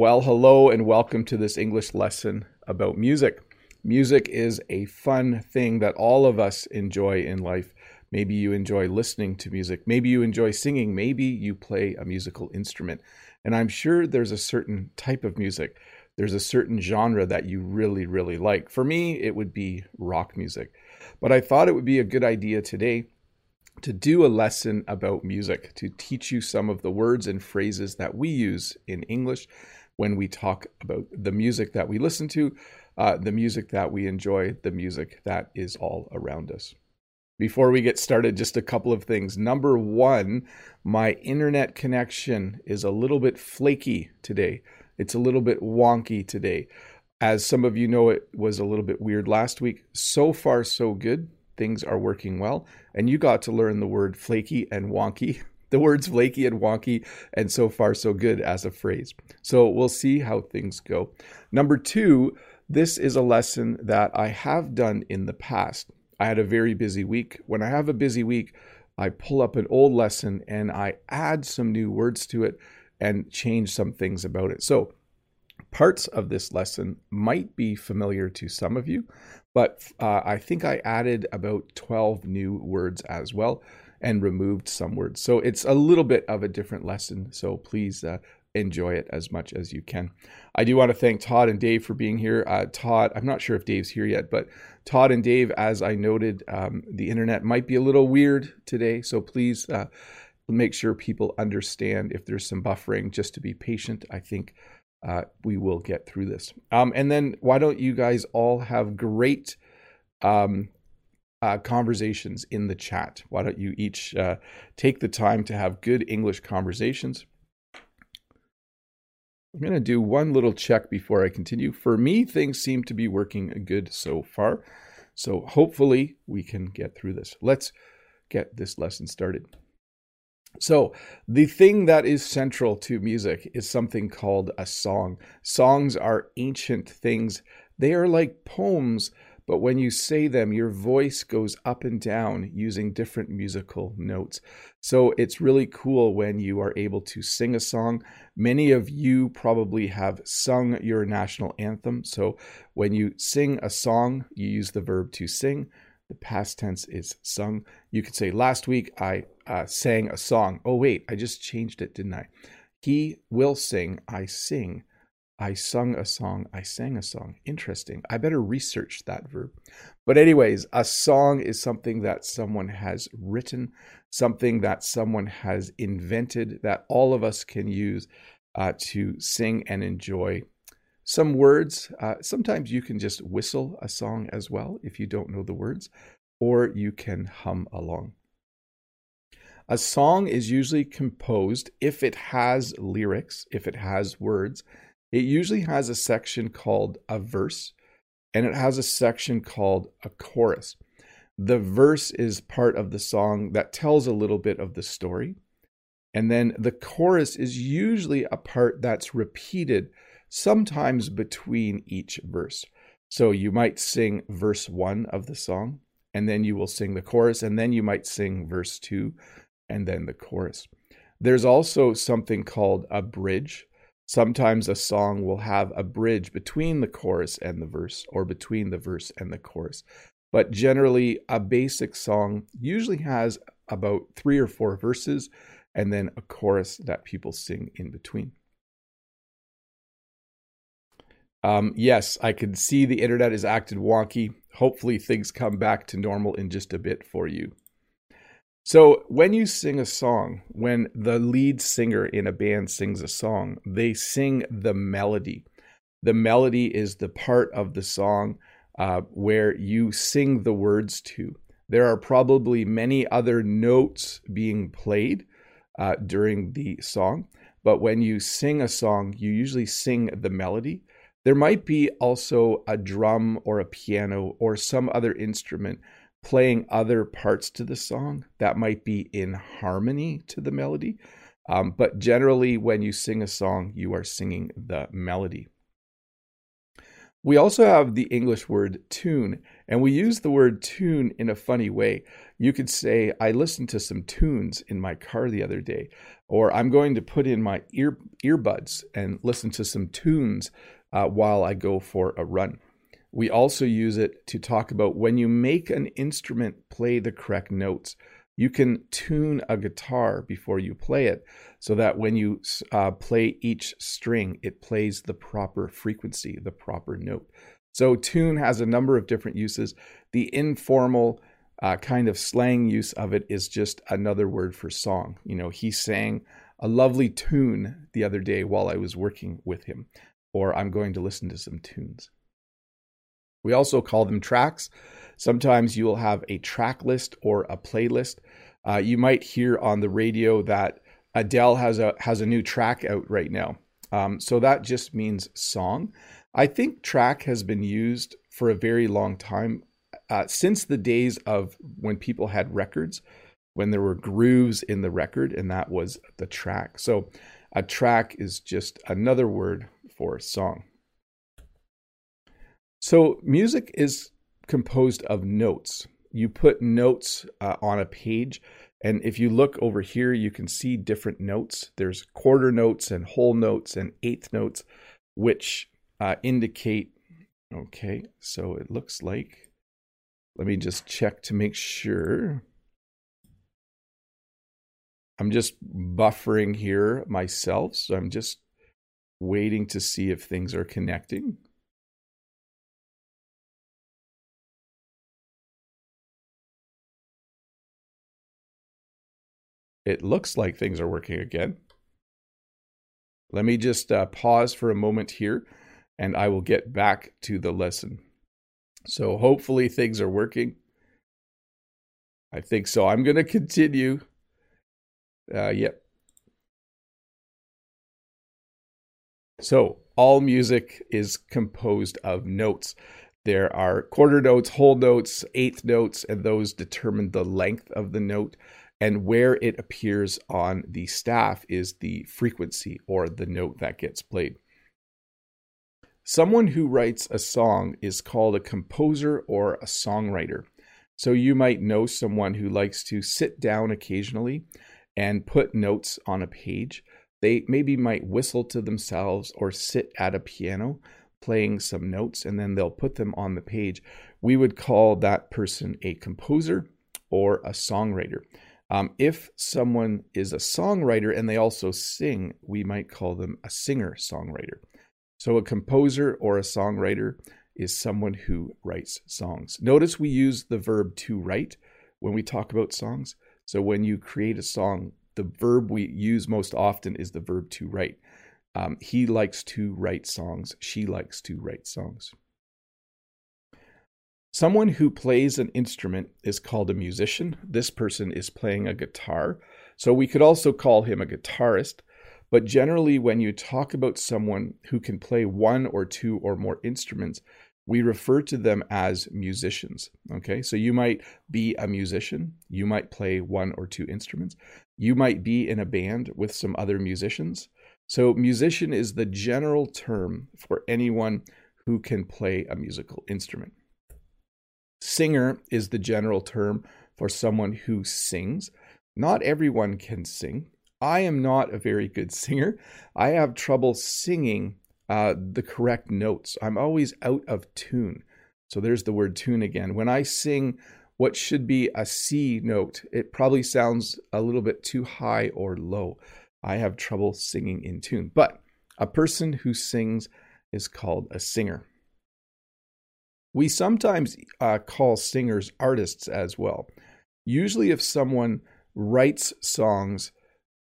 Well, hello and welcome to this English lesson about music. Music is a fun thing that all of us enjoy in life. Maybe you enjoy listening to music. Maybe you enjoy singing. Maybe you play a musical instrument. And I'm sure there's a certain type of music, there's a certain genre that you really, really like. For me, it would be rock music. But I thought it would be a good idea today to do a lesson about music, to teach you some of the words and phrases that we use in English when we talk about the music that we listen to, uh, the music that we enjoy, the music that is all around us. Before we get started, just a couple of things. Number one, my internet connection is a little bit flaky today. It's a little bit wonky today. As some of you know, it was a little bit weird last week. So far, so good. Things are working well. And you got to learn the word flaky and wonky the words flaky and wonky and so far so good as a phrase. So we'll see how things go. Number two, this is a lesson that I have done in the past. I had a very busy week. When I have a busy week, I pull up an old lesson and I add some new words to it and change some things about it. So, parts of this lesson might be familiar to some of you, but uh, I think I added about 12 new words as well and removed some words. So it's a little bit of a different lesson. So please uh, enjoy it as much as you can. I do want to thank Todd and Dave for being here. Uh, Todd, I'm not sure if Dave's here yet, but Todd and Dave, as I noted, um, the internet might be a little weird today. So please uh, make sure people understand if there's some buffering, just to be patient. I think. Uh, we will get through this. Um, and then, why don't you guys all have great um, uh, conversations in the chat. Why don't you each uh, take the time to have good English conversations? I'm going to do one little check before I continue. For me, things seem to be working good so far. So hopefully we can get through this. Let's get this lesson started. So, the thing that is central to music is something called a song. Songs are ancient things, they are like poems but when you say them, your voice goes up and down using different musical notes. So it's really cool when you are able to sing a song. Many of you probably have sung your national anthem. So when you sing a song, you use the verb to sing. The past tense is sung. You could say, Last week I uh, sang a song. Oh, wait, I just changed it, didn't I? He will sing, I sing. I sung a song, I sang a song. Interesting. I better research that verb. But, anyways, a song is something that someone has written, something that someone has invented that all of us can use uh, to sing and enjoy. Some words, uh, sometimes you can just whistle a song as well if you don't know the words, or you can hum along. A song is usually composed if it has lyrics, if it has words it usually has a section called a verse and it has a section called a chorus. The verse is part of the song that tells a little bit of the story. And then the chorus is usually a part that's repeated sometimes between each verse. So you might sing verse one of the song, and then you will sing the chorus, and then you might sing verse two, and then the chorus. There's also something called a bridge. Sometimes a song will have a bridge between the chorus and the verse, or between the verse and the chorus. But generally, a basic song usually has about three or four verses and then a chorus that people sing in between. Um, yes, I can see the internet is acted wonky. Hopefully, things come back to normal in just a bit for you. So, when you sing a song, when the lead singer in a band sings a song, they sing the melody. The melody is the part of the song uh, where you sing the words to. There are probably many other notes being played uh, during the song, but when you sing a song, you usually sing the melody. There might be also a drum or a piano or some other instrument playing other parts to the song that might be in harmony to the melody. Um, but generally, when you sing a song, you are singing the melody. We also have the English word tune, and we use the word tune in a funny way. You could say, I listened to some tunes in my car the other day, or I'm going to put in my ear earbuds and listen to some tunes uh, while I go for a run. We also use it to talk about when you make an instrument play the correct notes. You can tune a guitar before you play it so that when you uh, play each string, it plays the proper frequency, the proper note. So, tune has a number of different uses. The informal uh, kind of slang use of it is just another word for song. You know, he sang a lovely tune the other day while I was working with him, or I'm going to listen to some tunes. We also call them tracks. Sometimes you will have a track list or a playlist. Uh, you might hear on the radio that Adele has a has a new track out right now. Um, so that just means song. I think track has been used for a very long time, uh, since the days of when people had records, when there were grooves in the record, and that was the track. So a track is just another word for song. So music is composed of notes. You put notes uh, on a page and if you look over here, you can see different notes. There's quarter notes and whole notes and eighth notes, which uh, indicate, okay, so it looks like, let me just check to make sure. I'm just buffering here myself, so I'm just waiting to see if things are connecting. It looks like things are working again. Let me just uh, pause for a moment here and I will get back to the lesson. So hopefully things are working. I think so. I'm going to continue. Uh, yep. So all music is composed of notes. There are quarter notes, whole notes, eighth notes, and those determine the length of the note and where it appears on the staff is the frequency or the note that gets played. Someone who writes a song is called a composer or a songwriter. So you might know someone who likes to sit down occasionally and put notes on a page. They maybe might whistle to themselves or sit at a piano playing some notes and then they'll put them on the page. We would call that person a composer or a songwriter. Um, if someone is a songwriter and they also sing, we might call them a singer songwriter. So, a composer or a songwriter is someone who writes songs. Notice we use the verb to write when we talk about songs. So, when you create a song, the verb we use most often is the verb to write. Um, he likes to write songs. She likes to write songs. Someone who plays an instrument is called a musician. This person is playing a guitar. So we could also call him a guitarist. But generally, when you talk about someone who can play one or two or more instruments, we refer to them as musicians. Okay, so you might be a musician, you might play one or two instruments, you might be in a band with some other musicians. So, musician is the general term for anyone who can play a musical instrument. Singer is the general term for someone who sings. Not everyone can sing. I am not a very good singer. I have trouble singing uh, the correct notes. I'm always out of tune. So there's the word tune again. When I sing what should be a C note, it probably sounds a little bit too high or low. I have trouble singing in tune. But a person who sings is called a singer. We sometimes uh, call singers artists as well. Usually, if someone writes songs,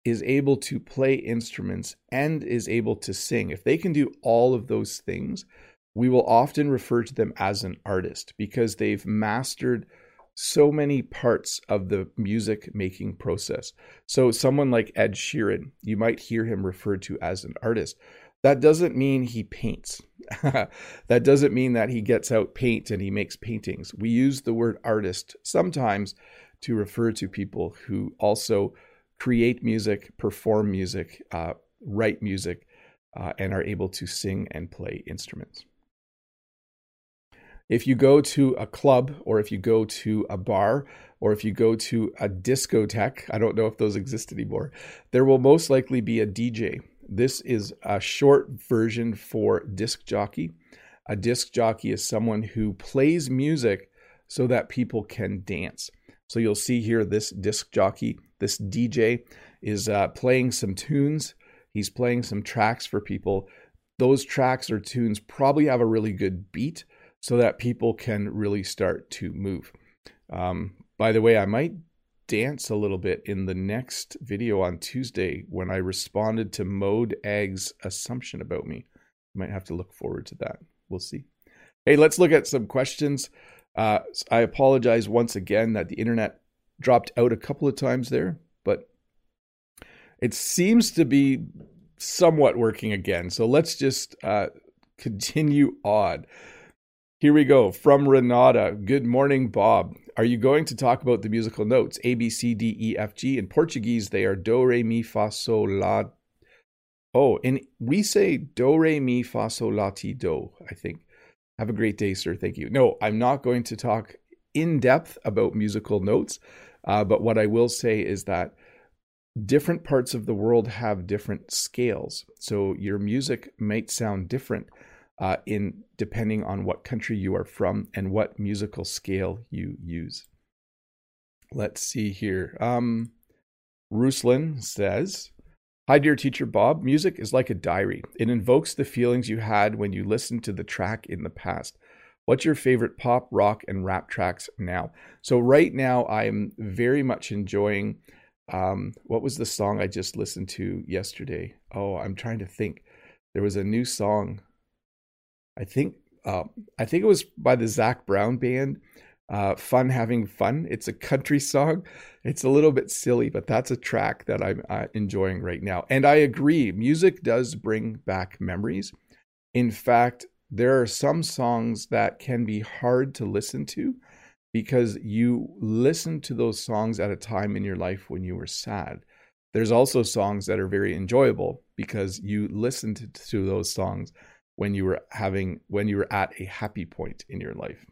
is able to play instruments, and is able to sing, if they can do all of those things, we will often refer to them as an artist because they've mastered so many parts of the music making process. So, someone like Ed Sheeran, you might hear him referred to as an artist. That doesn't mean he paints. that doesn't mean that he gets out paint and he makes paintings. We use the word artist sometimes to refer to people who also create music, perform music, uh, write music, uh, and are able to sing and play instruments. If you go to a club or if you go to a bar or if you go to a discotheque, I don't know if those exist anymore, there will most likely be a DJ. This is a short version for disc jockey. A disc jockey is someone who plays music so that people can dance. So you'll see here this disc jockey, this DJ, is uh, playing some tunes. He's playing some tracks for people. Those tracks or tunes probably have a really good beat so that people can really start to move. Um, by the way, I might dance a little bit in the next video on Tuesday when I responded to Mode Ag's assumption about me. You might have to look forward to that. We'll see. Hey, let's look at some questions. Uh, I apologize once again that the internet dropped out a couple of times there, but it seems to be somewhat working again. So let's just uh, continue on. Here we go from Renata. Good morning, Bob. Are you going to talk about the musical notes A, B, C, D, E, F, G? In Portuguese, they are Do, Re, Mi, Fa, Sol, La. Oh, and we say Do, Re, Mi, Fa, Sol, La, Ti, Do, I think. Have a great day, sir. Thank you. No, I'm not going to talk in depth about musical notes, uh, but what I will say is that different parts of the world have different scales. So your music might sound different uh, in depending on what country you are from and what musical scale you use. Let's see here. Um, Ruslan says, Hi, dear teacher Bob. Music is like a diary. It invokes the feelings you had when you listened to the track in the past. What's your favorite pop, rock, and rap tracks now? So, right now, I'm very much enjoying. Um, what was the song I just listened to yesterday? Oh, I'm trying to think. There was a new song I think uh, I think it was by the Zac Brown band. Uh, fun having fun. It's a country song. It's a little bit silly, but that's a track that I'm uh, enjoying right now. And I agree, music does bring back memories. In fact, there are some songs that can be hard to listen to because you listen to those songs at a time in your life when you were sad. There's also songs that are very enjoyable because you listened to those songs when you were having when you were at a happy point in your life.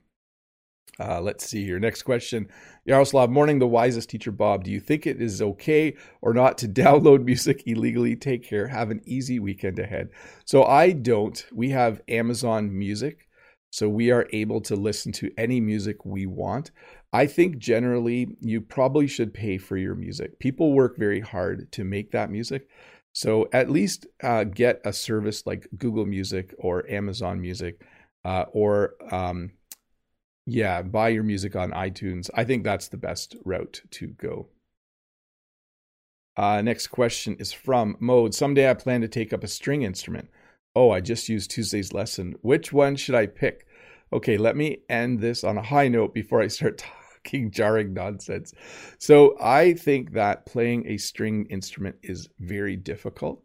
Uh, let's see here. Next question. Yaroslav, morning, the wisest teacher Bob. Do you think it is okay or not to download music illegally? Take care. Have an easy weekend ahead. So I don't. We have Amazon Music. So we are able to listen to any music we want. I think generally you probably should pay for your music. People work very hard to make that music. So at least uh, get a service like Google Music or Amazon Music, uh, or um, yeah, buy your music on iTunes. I think that's the best route to go. Uh, next question is from Mode. Someday I plan to take up a string instrument. Oh, I just used Tuesday's lesson. Which one should I pick? Okay, let me end this on a high note before I start talking fucking jarring nonsense. So I think that playing a string instrument is very difficult.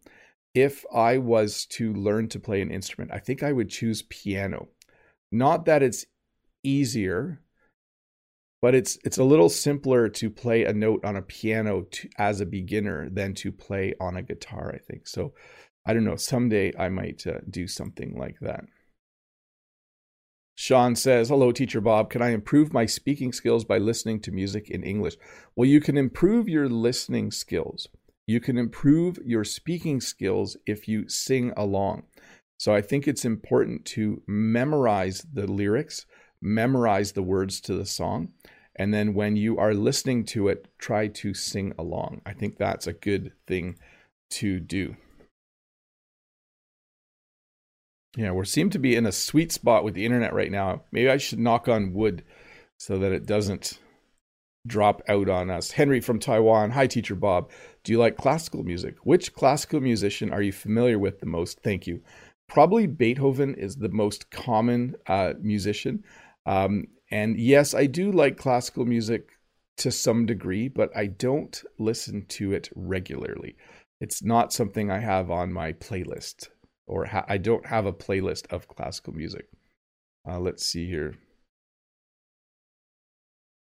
If I was to learn to play an instrument, I think I would choose piano. Not that it's easier, but it's it's a little simpler to play a note on a piano to, as a beginner than to play on a guitar. I think so. I don't know. Someday I might uh, do something like that. Sean says, Hello, Teacher Bob. Can I improve my speaking skills by listening to music in English? Well, you can improve your listening skills. You can improve your speaking skills if you sing along. So I think it's important to memorize the lyrics, memorize the words to the song. And then when you are listening to it, try to sing along. I think that's a good thing to do. Yeah, we seem to be in a sweet spot with the internet right now. Maybe I should knock on wood so that it doesn't drop out on us. Henry from Taiwan. Hi, Teacher Bob. Do you like classical music? Which classical musician are you familiar with the most? Thank you. Probably Beethoven is the most common uh, musician. Um, and yes, I do like classical music to some degree, but I don't listen to it regularly. It's not something I have on my playlist or ha- I don't have a playlist of classical music. Uh, let's see here.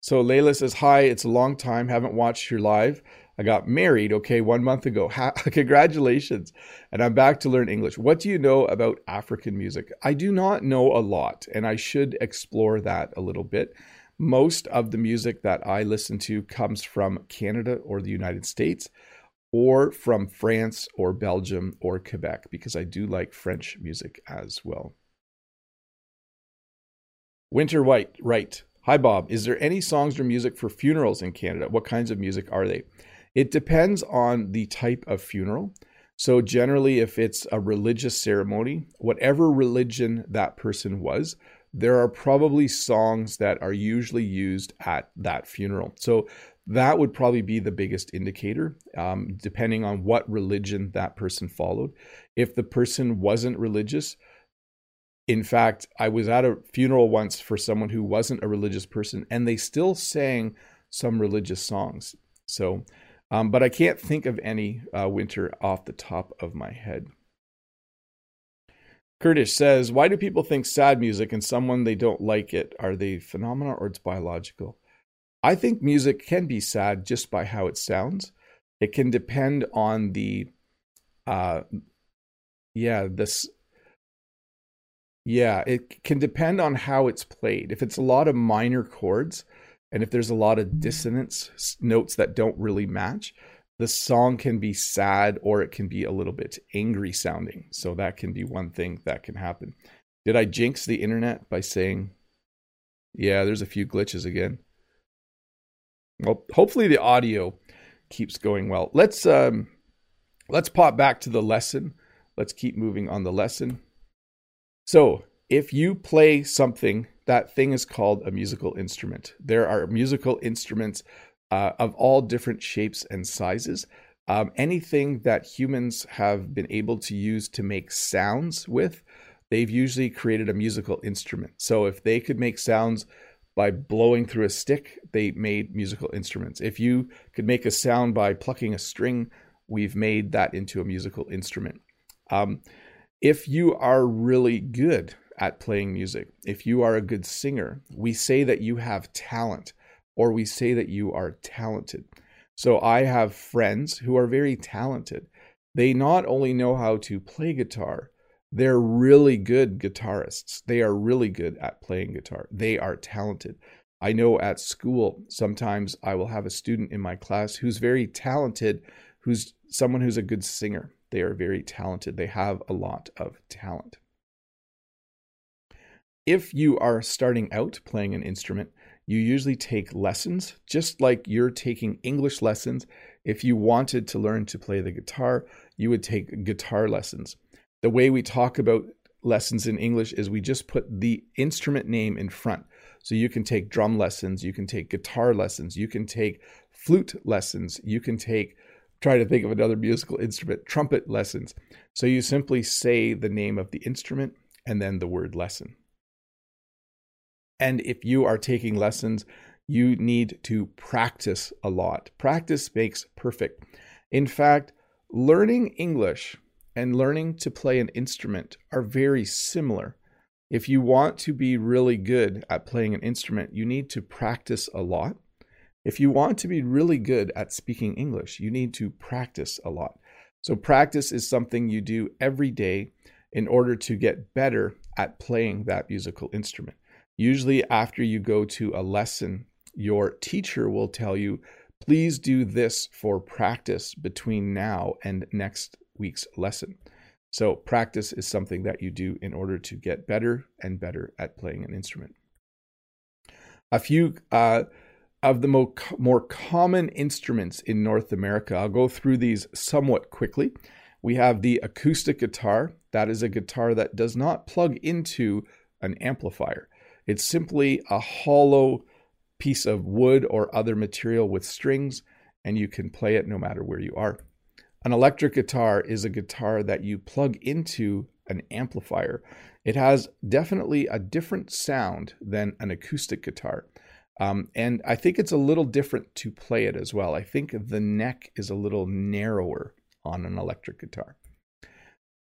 So Layla says, Hi, it's a long time. Haven't watched your live. I got married, okay, one month ago. Ha- congratulations. And I'm back to learn English. What do you know about African music? I do not know a lot, and I should explore that a little bit. Most of the music that I listen to comes from Canada or the United States or from France or Belgium or Quebec because I do like French music as well. Winter White, right. Hi, Bob. Is there any songs or music for funerals in Canada? What kinds of music are they? It depends on the type of funeral. So, generally, if it's a religious ceremony, whatever religion that person was, there are probably songs that are usually used at that funeral. So, that would probably be the biggest indicator, um, depending on what religion that person followed. If the person wasn't religious, in fact, I was at a funeral once for someone who wasn't a religious person, and they still sang some religious songs. So, um, but I can't think of any uh, winter off the top of my head. Kurdish says, Why do people think sad music and someone they don't like it? Are they phenomena or it's biological? I think music can be sad just by how it sounds. It can depend on the, uh, yeah, this, yeah, it can depend on how it's played. If it's a lot of minor chords, and if there's a lot of dissonance notes that don't really match, the song can be sad or it can be a little bit angry sounding. So that can be one thing that can happen. Did I jinx the internet by saying, yeah, there's a few glitches again? Well, hopefully the audio keeps going well. Let's um let's pop back to the lesson. Let's keep moving on the lesson. So, if you play something that thing is called a musical instrument. There are musical instruments uh, of all different shapes and sizes. Um, anything that humans have been able to use to make sounds with, they've usually created a musical instrument. So if they could make sounds by blowing through a stick, they made musical instruments. If you could make a sound by plucking a string, we've made that into a musical instrument. Um, if you are really good at playing music. If you are a good singer, we say that you have talent or we say that you are talented. So I have friends who are very talented. They not only know how to play guitar, they're really good guitarists. They are really good at playing guitar. They are talented. I know at school, sometimes I will have a student in my class who's very talented, who's someone who's a good singer. They are very talented. They have a lot of talent. If you are starting out playing an instrument, you usually take lessons, just like you're taking English lessons. If you wanted to learn to play the guitar, you would take guitar lessons. The way we talk about lessons in English is we just put the instrument name in front. So you can take drum lessons, you can take guitar lessons, you can take flute lessons, you can take try to think of another musical instrument, trumpet lessons. So you simply say the name of the instrument and then the word lesson. And if you are taking lessons, you need to practice a lot. Practice makes perfect. In fact, learning English and learning to play an instrument are very similar. If you want to be really good at playing an instrument, you need to practice a lot. If you want to be really good at speaking English, you need to practice a lot. So, practice is something you do every day in order to get better at playing that musical instrument. Usually, after you go to a lesson, your teacher will tell you, please do this for practice between now and next week's lesson. So, practice is something that you do in order to get better and better at playing an instrument. A few uh, of the mo- more common instruments in North America, I'll go through these somewhat quickly. We have the acoustic guitar. That is a guitar that does not plug into an amplifier. It's simply a hollow piece of wood or other material with strings, and you can play it no matter where you are. An electric guitar is a guitar that you plug into an amplifier. It has definitely a different sound than an acoustic guitar. Um, and I think it's a little different to play it as well. I think the neck is a little narrower on an electric guitar.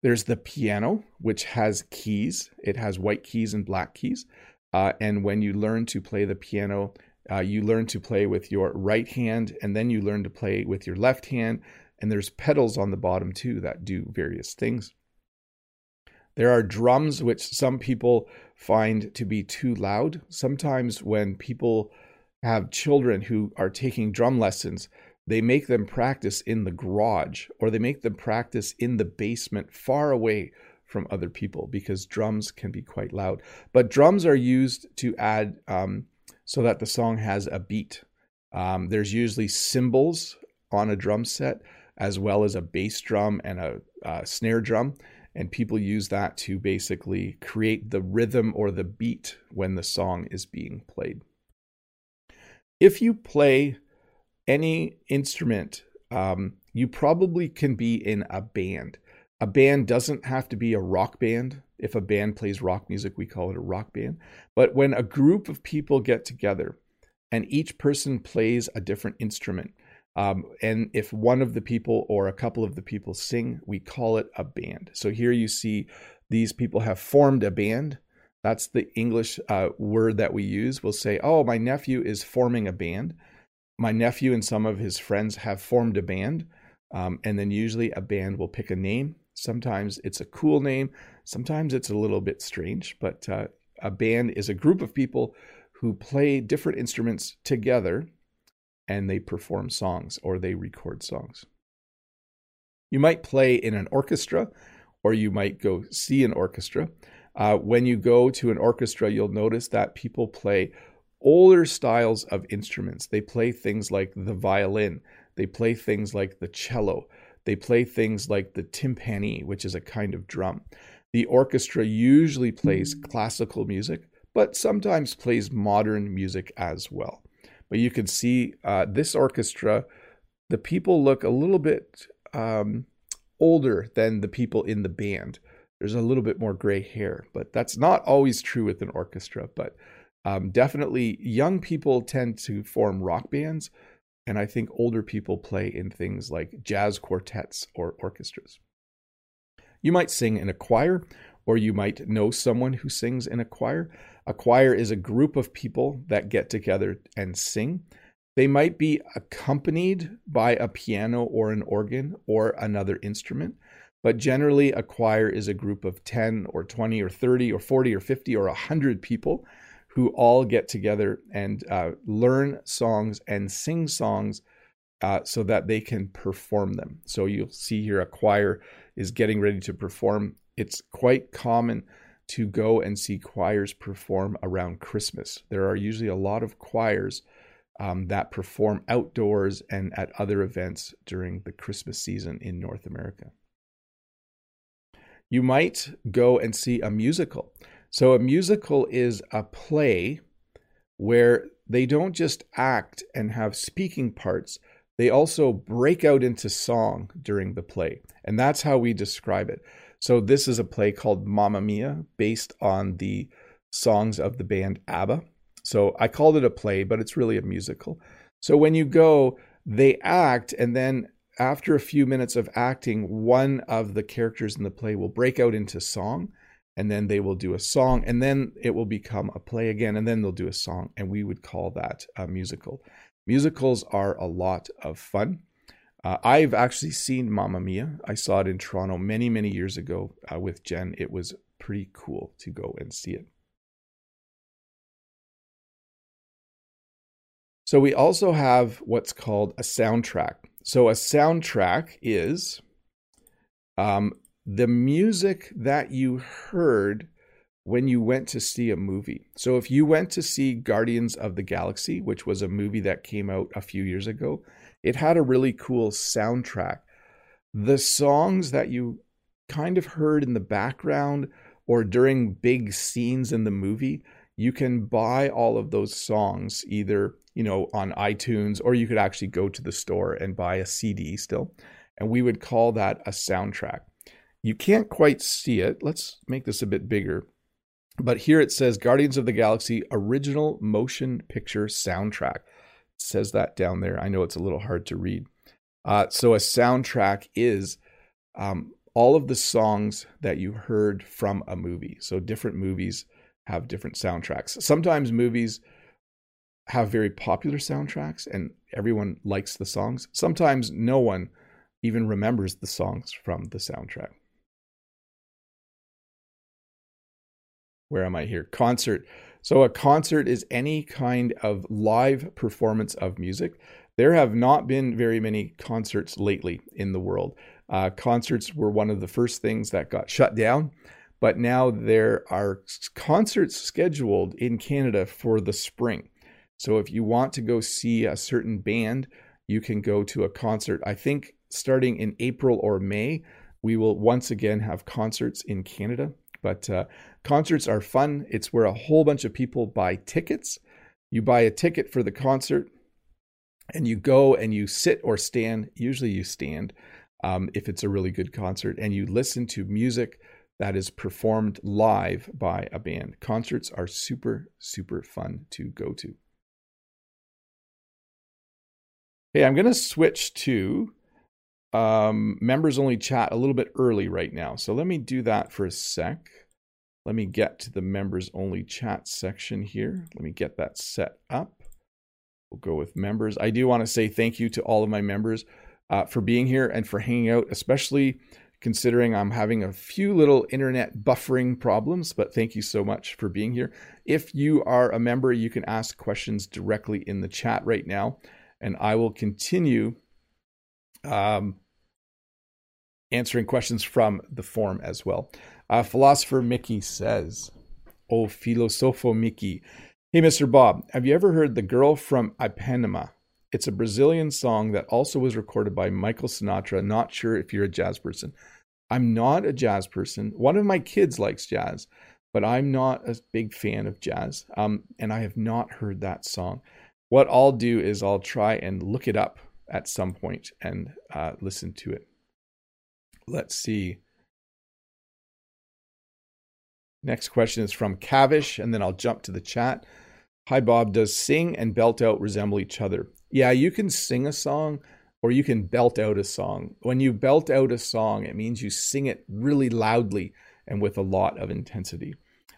There's the piano, which has keys. It has white keys and black keys. Uh, and when you learn to play the piano, Uh, you learn to play with your right hand, and then you learn to play with your left hand. And there's pedals on the bottom too that do various things. There are drums, which some people find to be too loud. Sometimes, when people have children who are taking drum lessons, they make them practice in the garage or they make them practice in the basement far away from other people because drums can be quite loud. But drums are used to add um, so that the song has a beat. Um, there's usually cymbals on a drum set as well as a bass drum and a, a snare drum. And people use that to basically create the rhythm or the beat when the song is being played. If you play any instrument, um, you probably can be in a band. A band doesn't have to be a rock band. If a band plays rock music, we call it a rock band. But when a group of people get together and each person plays a different instrument, um, and if one of the people or a couple of the people sing, we call it a band. So here you see these people have formed a band. That's the English uh, word that we use. We'll say, Oh, my nephew is forming a band. My nephew and some of his friends have formed a band. Um, and then usually a band will pick a name Sometimes it's a cool name, sometimes it's a little bit strange, but uh, a band is a group of people who play different instruments together and they perform songs or they record songs. You might play in an orchestra or you might go see an orchestra. Uh, when you go to an orchestra, you'll notice that people play older styles of instruments. They play things like the violin, they play things like the cello, they play things like the timpani, which is a kind of drum. The orchestra usually plays classical music, but sometimes plays modern music as well. But you can see uh, this orchestra, the people look a little bit um, older than the people in the band. There's a little bit more gray hair, but that's not always true with an orchestra. But um, definitely, young people tend to form rock bands, and I think older people play in things like jazz quartets or orchestras. You might sing in a choir, or you might know someone who sings in a choir. A choir is a group of people that get together and sing. They might be accompanied by a piano or an organ or another instrument, but generally, a choir is a group of 10 or 20 or 30 or 40 or 50 or 100 people who all get together and uh, learn songs and sing songs uh, so that they can perform them. So you'll see here a choir is getting ready to perform. It's quite common to go and see choirs perform around Christmas. There are usually a lot of choirs um, that perform outdoors and at other events during the Christmas season in North America. You might go and see a musical. So a musical is a play where they don't just act and have speaking parts, they also break out into song during the play. And that's how we describe it. So this is a play called Mamma Mia, based on the songs of the band ABBA. So I called it a play, but it's really a musical. So when you go, they act, and then after a few minutes of acting, one of the characters in the play will break out into song and then they will do a song and then it will become a play again and then they'll do a song and we would call that a musical musicals are a lot of fun uh, i've actually seen mamma mia. I saw it in toronto many many years ago uh, with jen. It was pretty cool to go and see it. So we also have what's called a soundtrack. So a soundtrack is um, the music that you heard when you went to see a movie. So if you went to see Guardians of the Galaxy, which was a movie that came out a few years ago, it had a really cool soundtrack. The songs that you kind of heard in the background or during big scenes in the movie, you can buy all of those songs either, you know, on iTunes or you could actually go to the store and buy a CD still. And we would call that a soundtrack. You can't quite see it. Let's make this a bit bigger. But here it says Guardians of the Galaxy Original Motion Picture Soundtrack. It says that down there. I know it's a little hard to read. Uh, so a soundtrack is um, all of the songs that you heard from a movie. So different movies have different soundtracks. Sometimes movies have very popular soundtracks and everyone likes the songs. Sometimes no one even remembers the songs from the soundtrack. Where am I here? Concert. So, a concert is any kind of live performance of music. There have not been very many concerts lately in the world. Uh, concerts were one of the first things that got shut down, but now there are concerts scheduled in Canada for the spring. So if you want to go see a certain band, you can go to a concert. I think starting in April or May, we will once again have concerts in Canada. But uh, concerts are fun. It's where a whole bunch of people buy tickets. You buy a ticket for the concert and you go and you sit or stand. Usually you stand um, if it's a really good concert and you listen to music that is performed live by a band. Concerts are super, super fun to go to. Okay, I'm going to switch to um, members only chat a little bit early right now. So let me do that for a sec. Let me get to the members only chat section here. Let me get that set up. We'll go with members. I do want to say thank you to all of my members uh, for being here and for hanging out, especially considering I'm having a few little internet buffering problems. But thank you so much for being here. If you are a member, you can ask questions directly in the chat right now and I will continue um, answering questions from the forum as well. Uh, Philosopher Mickey says, Oh, Filosofo Mickey. Hey, Mr. Bob, have you ever heard The Girl from Ipanema? It's a Brazilian song that also was recorded by Michael Sinatra. Not sure if you're a jazz person. I'm not a jazz person. One of my kids likes jazz, but I'm not a big fan of jazz. Um, and I have not heard that song what I'll do is I'll try and look it up at some point and uh, listen to it. Let's see. Next question is from Kavish, and then I'll jump to the chat. Hi, Bob. Does sing and belt out resemble each other? Yeah, you can sing a song or you can belt out a song. When you belt out a song, it means you sing it really loudly and with a lot of intensity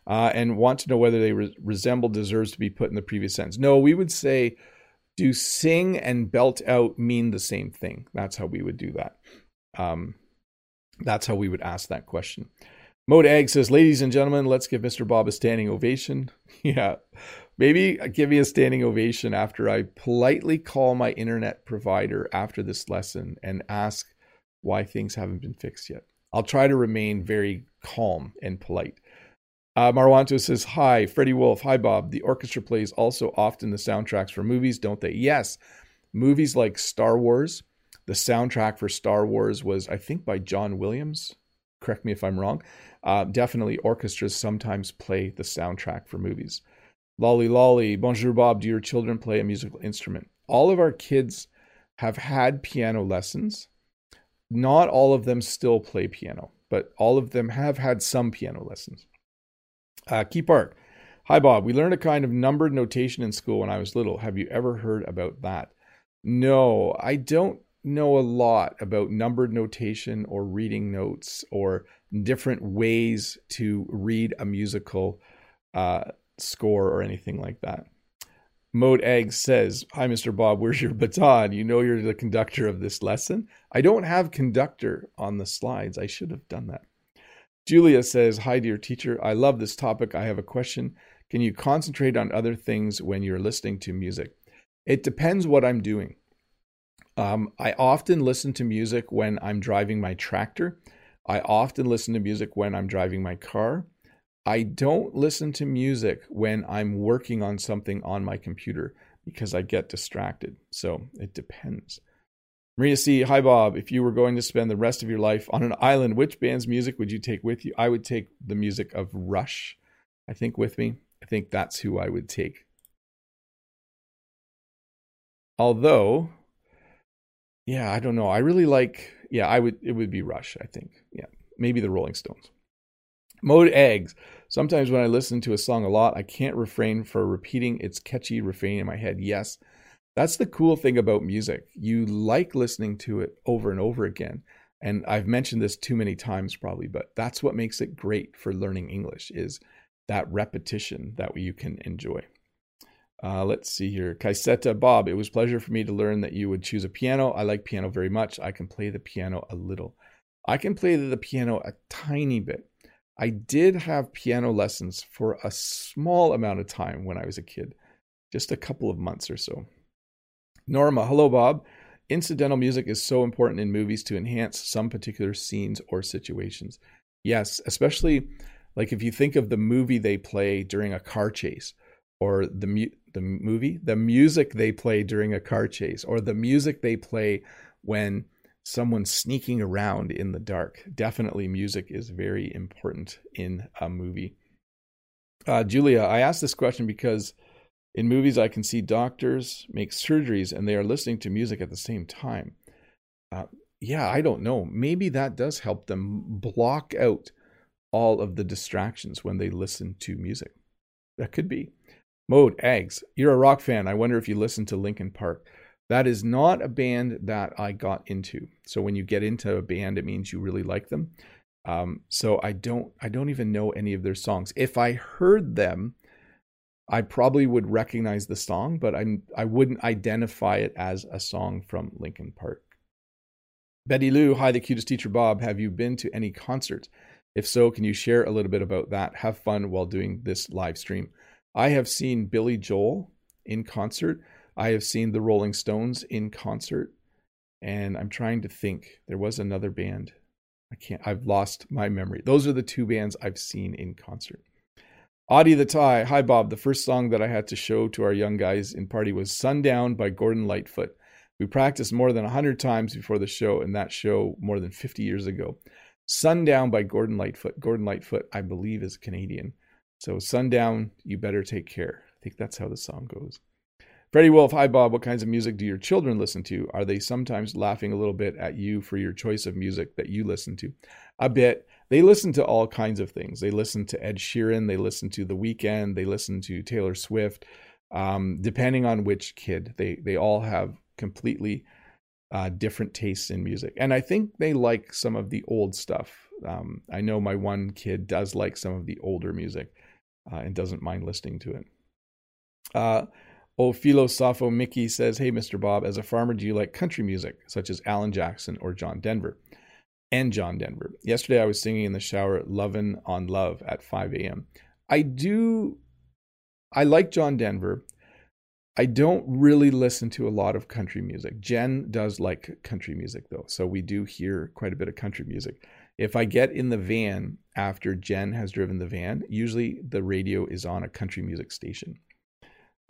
uh, and want to know whether they re- resemble deserves to be put in the previous sentence. No, we would say, do sing and belt out mean the same thing? That's how we would do that. Um, that's how we would ask that question. Mode Egg says, Ladies and gentlemen, let's give Mr. Bob a standing ovation. yeah, maybe give me a standing ovation after I politely call my internet provider after this lesson and ask why things haven't been fixed yet. I'll try to remain very calm and polite. Uh, Marwanto says, Hi, Freddie Wolf. Hi, Bob. The orchestra plays also often the soundtracks for movies, don't they? Yes. Movies like Star Wars. The soundtrack for Star Wars was, I think, by John Williams. Correct me if I'm wrong. Uh, definitely, orchestras sometimes play the soundtrack for movies. Lolly Lolly, bonjour, Bob. Do your children play a musical instrument? All of our kids have had piano lessons. Not all of them still play piano, but all of them have had some piano lessons. Uh, Key Park. Hi, Bob. We learned a kind of numbered notation in school when I was little. Have you ever heard about that? No, I don't know a lot about numbered notation or reading notes or different ways to read a musical uh, score or anything like that. Mode Egg says, Hi, Mr. Bob, where's your baton? You know you're the conductor of this lesson. I don't have conductor on the slides. I should have done that. Julia says, Hi, dear teacher. I love this topic. I have a question. Can you concentrate on other things when you're listening to music? It depends what I'm doing. Um, I often listen to music when I'm driving my tractor. I often listen to music when I'm driving my car. I don't listen to music when I'm working on something on my computer because I get distracted. So it depends. Maria C. Hi, Bob. If you were going to spend the rest of your life on an island, which band's music would you take with you? I would take the music of Rush, I think, with me. I think that's who I would take. Although, yeah, I don't know. I really like, yeah, I would, it would be Rush, I think. Yeah, maybe the Rolling Stones. Mode Eggs. Sometimes when I listen to a song a lot, I can't refrain from repeating its catchy refrain in my head. Yes, that's the cool thing about music. You like listening to it over and over again. And I've mentioned this too many times probably, but that's what makes it great for learning English is that repetition that you can enjoy. Uh, let's see here. Kaiseta Bob, it was pleasure for me to learn that you would choose a piano. I like piano very much. I can play the piano a little. I can play the piano a tiny bit. I did have piano lessons for a small amount of time when I was a kid, just a couple of months or so. Norma, hello, Bob. Incidental music is so important in movies to enhance some particular scenes or situations. Yes, especially like if you think of the movie they play during a car chase or the mu- the movie, the music they play during a car chase, or the music they play when someone's sneaking around in the dark. Definitely, music is very important in a movie. Uh, Julia, I asked this question because in movies I can see doctors make surgeries and they are listening to music at the same time. Uh, yeah, I don't know. Maybe that does help them block out all of the distractions when they listen to music. That could be. Mode Eggs. You're a rock fan. I wonder if you listen to Linkin Park. That is not a band that I got into. So when you get into a band, it means you really like them. Um, so I don't I don't even know any of their songs. If I heard them, I probably would recognize the song, but I I wouldn't identify it as a song from Linkin Park. Betty Lou, hi, the cutest teacher Bob. Have you been to any concerts? If so, can you share a little bit about that? Have fun while doing this live stream. I have seen Billy Joel in concert. I have seen the Rolling Stones in concert. And I'm trying to think. There was another band. I can't, I've lost my memory. Those are the two bands I've seen in concert. Audie the Tie. Hi, Bob. The first song that I had to show to our young guys in party was Sundown by Gordon Lightfoot. We practiced more than 100 times before the show, and that show more than 50 years ago. Sundown by Gordon Lightfoot. Gordon Lightfoot, I believe, is Canadian. So sundown, you better take care. I think that's how the song goes. Freddie Wolf, hi Bob. What kinds of music do your children listen to? Are they sometimes laughing a little bit at you for your choice of music that you listen to? A bit. They listen to all kinds of things. They listen to Ed Sheeran. They listen to The Weeknd. They listen to Taylor Swift. Um, depending on which kid, they they all have completely uh, different tastes in music, and I think they like some of the old stuff. Um, I know my one kid does like some of the older music uh, and doesn't mind listening to it. Uh, Ophilosopho Mickey says, Hey, Mr. Bob, as a farmer, do you like country music, such as Alan Jackson or John Denver? And John Denver. Yesterday, I was singing in the shower, Lovin' on Love at 5 a.m. I do, I like John Denver. I don't really listen to a lot of country music. Jen does like country music, though. So we do hear quite a bit of country music. If I get in the van after Jen has driven the van, usually the radio is on a country music station.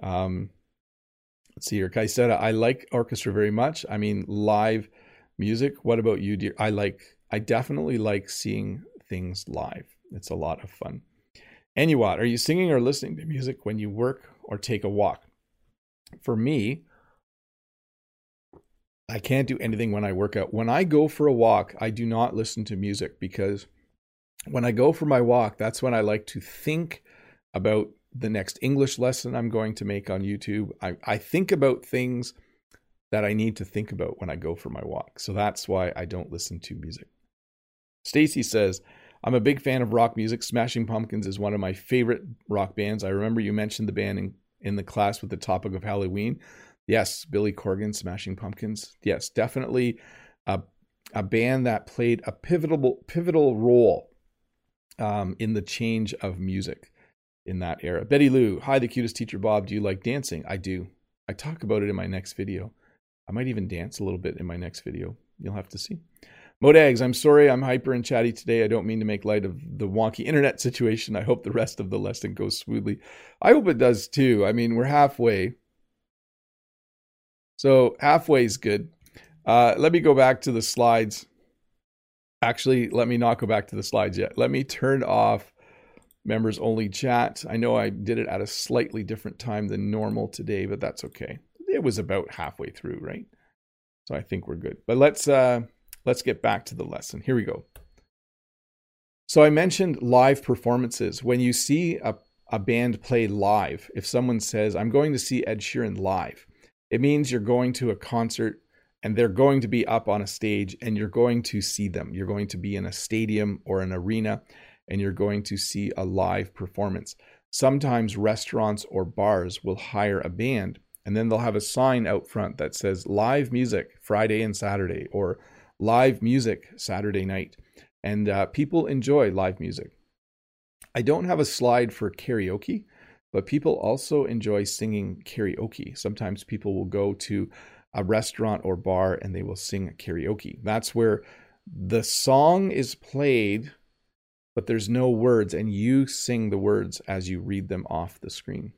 Um, let's see here. Kaiseta, I like orchestra very much. I mean, live music. What about you, dear? I like, I definitely like seeing things live. It's a lot of fun. Anuat, are you singing or listening to music when you work or take a walk? For me, I can't do anything when I work out. When I go for a walk, I do not listen to music because when I go for my walk, that's when I like to think about the next English lesson I'm going to make on YouTube. I, I think about things that I need to think about when I go for my walk. So that's why I don't listen to music. Stacy says, I'm a big fan of rock music. Smashing Pumpkins is one of my favorite rock bands. I remember you mentioned the band in, in the class with the topic of Halloween. Yes, Billy Corgan, Smashing Pumpkins. Yes, definitely a, a band that played a pivotal pivotal role um, in the change of music in that era. Betty Lou, hi, the cutest teacher Bob. Do you like dancing? I do. I talk about it in my next video. I might even dance a little bit in my next video. You'll have to see. Modags, I'm sorry I'm hyper and chatty today. I don't mean to make light of the wonky internet situation. I hope the rest of the lesson goes smoothly. I hope it does too. I mean, we're halfway. So halfway is good. Uh, let me go back to the slides. Actually, let me not go back to the slides yet. Let me turn off members only chat. I know I did it at a slightly different time than normal today, but that's okay. It was about halfway through, right? So I think we're good. But let's uh, let's get back to the lesson. Here we go. So I mentioned live performances. When you see a, a band play live, if someone says, I'm going to see Ed Sheeran live, it means you're going to a concert and they're going to be up on a stage and you're going to see them. You're going to be in a stadium or an arena and you're going to see a live performance. Sometimes restaurants or bars will hire a band and then they'll have a sign out front that says live music Friday and Saturday or live music Saturday night. And uh, people enjoy live music. I don't have a slide for karaoke, but people also enjoy singing karaoke. Sometimes people will go to a restaurant or bar and they will sing karaoke. That's where the song is played, but there's no words, and you sing the words as you read them off the screen.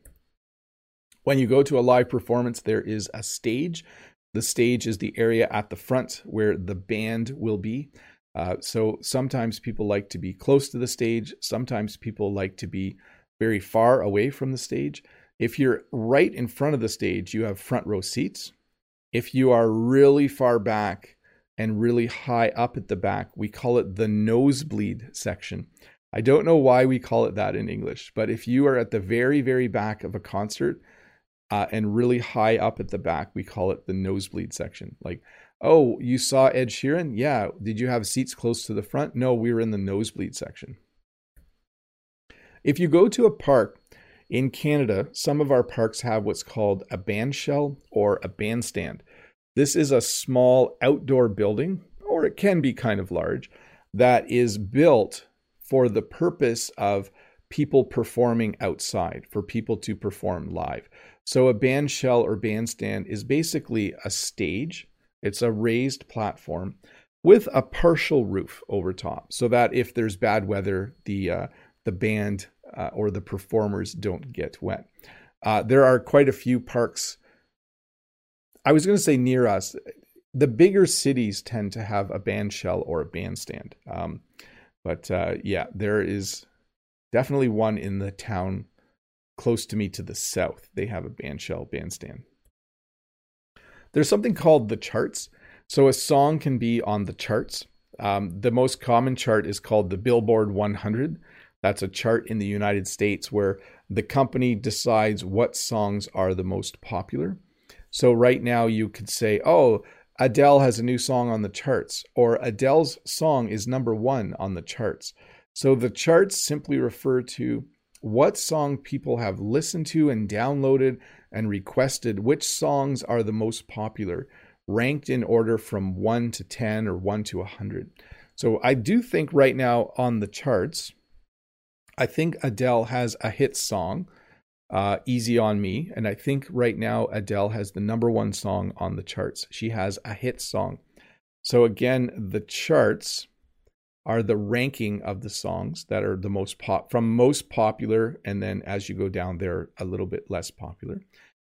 When you go to a live performance, there is a stage. The stage is the area at the front where the band will be. Uh, so sometimes people like to be close to the stage. Sometimes people like to be very far away from the stage. If you're right in front of the stage, you have front row seats. If you are really far back and really high up at the back, we call it the nosebleed section. I don't know why we call it that in English, but if you are at the very, very back of a concert uh, and really high up at the back, we call it the nosebleed section. Like, oh, you saw Ed Sheeran? Yeah. Did you have seats close to the front? No, we were in the nosebleed section. If you go to a park in Canada, some of our parks have what's called a bandshell or a bandstand. This is a small outdoor building, or it can be kind of large, that is built for the purpose of people performing outside, for people to perform live. So, a bandshell or bandstand is basically a stage, it's a raised platform with a partial roof over top so that if there's bad weather, the uh, the band uh, or the performers don't get wet. Uh, there are quite a few parks. I was going to say near us. The bigger cities tend to have a band shell or a bandstand. Um, but uh, yeah, there is definitely one in the town close to me to the south. They have a band shell bandstand. There's something called the charts. So a song can be on the charts. Um, the most common chart is called the Billboard 100. That's a chart in the United States where the company decides what songs are the most popular. So right now you could say, oh, Adele has a new song on the charts, or Adele's song is number one on the charts. So the charts simply refer to what song people have listened to and downloaded and requested, which songs are the most popular, ranked in order from 1 to 10 or 1 to 100. So I do think right now on the charts, I think Adele has a hit song, uh, Easy on Me. And I think right now Adele has the number one song on the charts. She has a hit song. So again, the charts are the ranking of the songs that are the most pop from most popular. And then as you go down, they're a little bit less popular.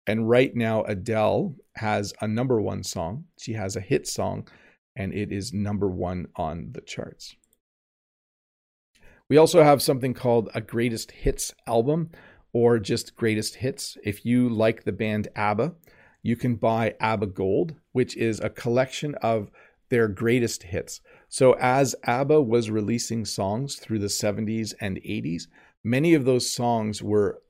And right now, Adele has a number one song. She has a hit song, and it is number one on the charts. We also have something called a greatest hits album or just greatest hits. If you like the band ABBA, you can buy ABBA Gold, which is a collection of their greatest hits. So, as ABBA was releasing songs through the 70s and 80s, many of those songs were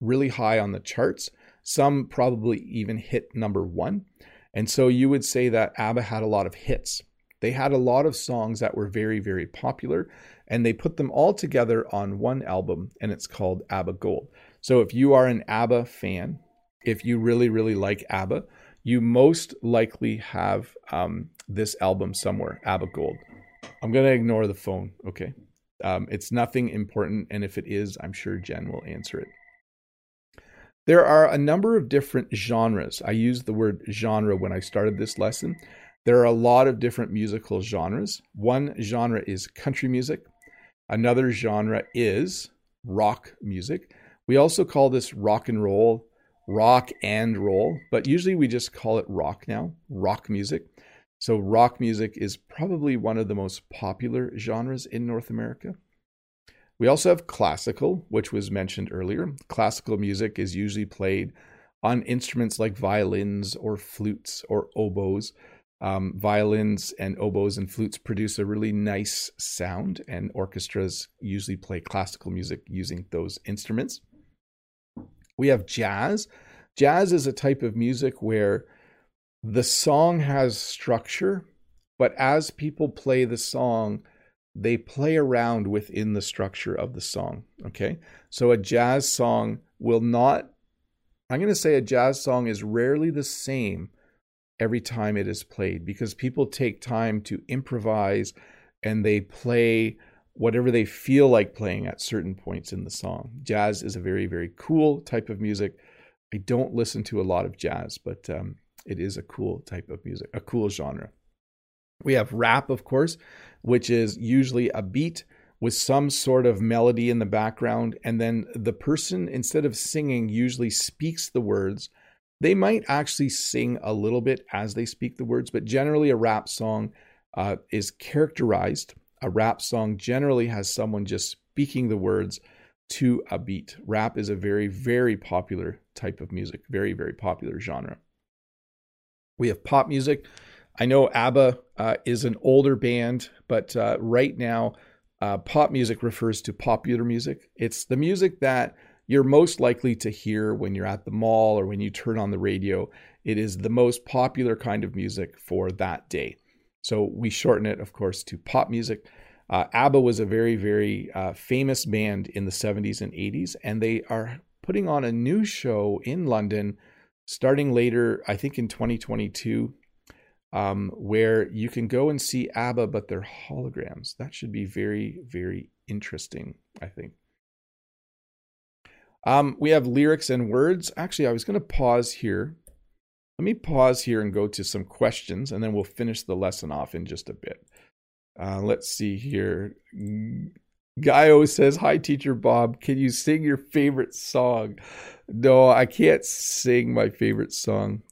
really high on the charts. Some probably even hit number one. And so you would say that ABBA had a lot of hits. They had a lot of songs that were very, very popular and they put them all together on one album, and it's called ABBA Gold. So if you are an ABBA fan, if you really, really like ABBA, you most likely have um, this album somewhere, ABBA Gold. I'm going to ignore the phone, okay? Um, it's nothing important, and if it is, I'm sure Jen will answer it. There are a number of different genres. I used the word genre when I started this lesson. There are a lot of different musical genres. One genre is country music, Another genre is rock music. We also call this rock and roll, rock and roll, but usually we just call it rock now, rock music. So, rock music is probably one of the most popular genres in North America. We also have classical, which was mentioned earlier. Classical music is usually played on instruments like violins or flutes or oboes. Um, violins and oboes and flutes produce a really nice sound, and orchestras usually play classical music using those instruments. We have jazz. Jazz is a type of music where the song has structure, but as people play the song, they play around within the structure of the song. Okay. So a jazz song will not, I'm going to say a jazz song is rarely the same every time it is played because people take time to improvise and they play whatever they feel like playing at certain points in the song. Jazz is a very, very cool type of music. I don't listen to a lot of jazz, but um, it is a cool type of music, a cool genre. We have rap, of course, which is usually a beat with some sort of melody in the background. And then the person, instead of singing, usually speaks the words. They might actually sing a little bit as they speak the words, but generally, a rap song uh, is characterized. A rap song generally has someone just speaking the words to a beat. Rap is a very, very popular type of music, very, very popular genre. We have pop music. I know ABBA uh, is an older band, but uh, right now, uh, pop music refers to popular music. It's the music that you're most likely to hear when you're at the mall or when you turn on the radio. It is the most popular kind of music for that day. So we shorten it, of course, to pop music. Uh, ABBA was a very, very uh, famous band in the 70s and 80s, and they are putting on a new show in London starting later, I think in 2022 um, where you can go and see ABBA, but they're holograms. That should be very, very interesting, I think. Um, we have lyrics and words. Actually, I was going to pause here. Let me pause here and go to some questions, and then we'll finish the lesson off in just a bit. Uh, let's see here. Gaio says, Hi, Teacher Bob. Can you sing your favorite song? No, I can't sing my favorite song.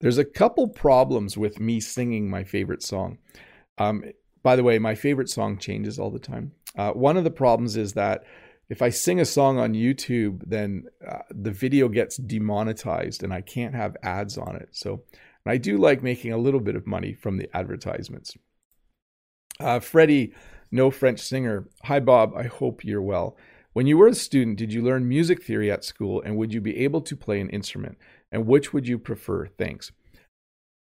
There's a couple problems with me singing my favorite song. Um, by the way, my favorite song changes all the time. Uh, one of the problems is that if I sing a song on YouTube, then uh, the video gets demonetized and I can't have ads on it. So I do like making a little bit of money from the advertisements. Uh, Freddie, no French singer. Hi, Bob. I hope you're well. When you were a student, did you learn music theory at school and would you be able to play an instrument? And which would you prefer? Thanks.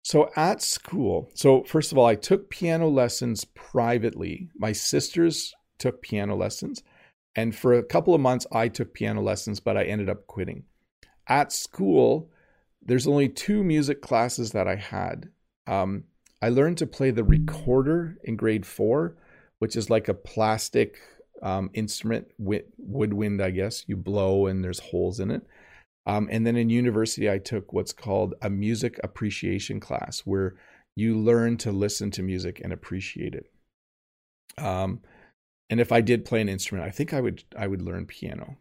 So at school, so first of all, I took piano lessons privately. My sisters took piano lessons. And for a couple of months, I took piano lessons, but I ended up quitting. At school, there's only two music classes that I had. Um, I learned to play the recorder in grade four, which is like a plastic um, instrument, woodwind, I guess. You blow and there's holes in it. Um, and then in university, I took what's called a music appreciation class, where you learn to listen to music and appreciate it. Um, and if I did play an instrument, I think I would I would learn piano.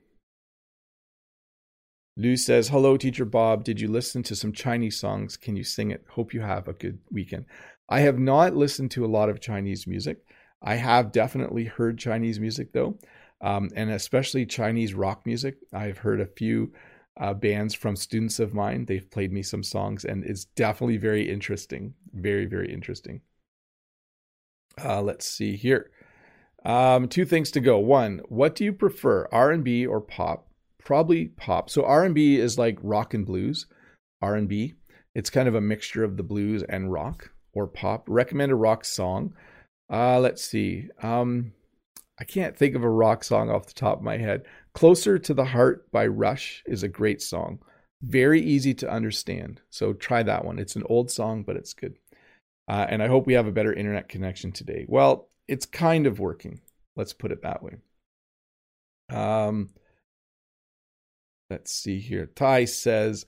Lou says, "Hello, teacher Bob. Did you listen to some Chinese songs? Can you sing it? Hope you have a good weekend." I have not listened to a lot of Chinese music. I have definitely heard Chinese music though, um, and especially Chinese rock music. I've heard a few uh, bands from students of mine. They've played me some songs, and it's definitely very interesting. Very, very interesting. Uh, let's see here. Um, two things to go. One, what do you prefer, R and B or pop? Probably pop. So R and B is like rock and blues. R and B. It's kind of a mixture of the blues and rock or pop. Recommend a rock song. Uh, let's see. Um, I can't think of a rock song off the top of my head. Closer to the Heart by Rush is a great song. Very easy to understand. So try that one. It's an old song, but it's good. Uh, and I hope we have a better internet connection today. Well, it's kind of working. Let's put it that way. Um, let's see here. Ty says,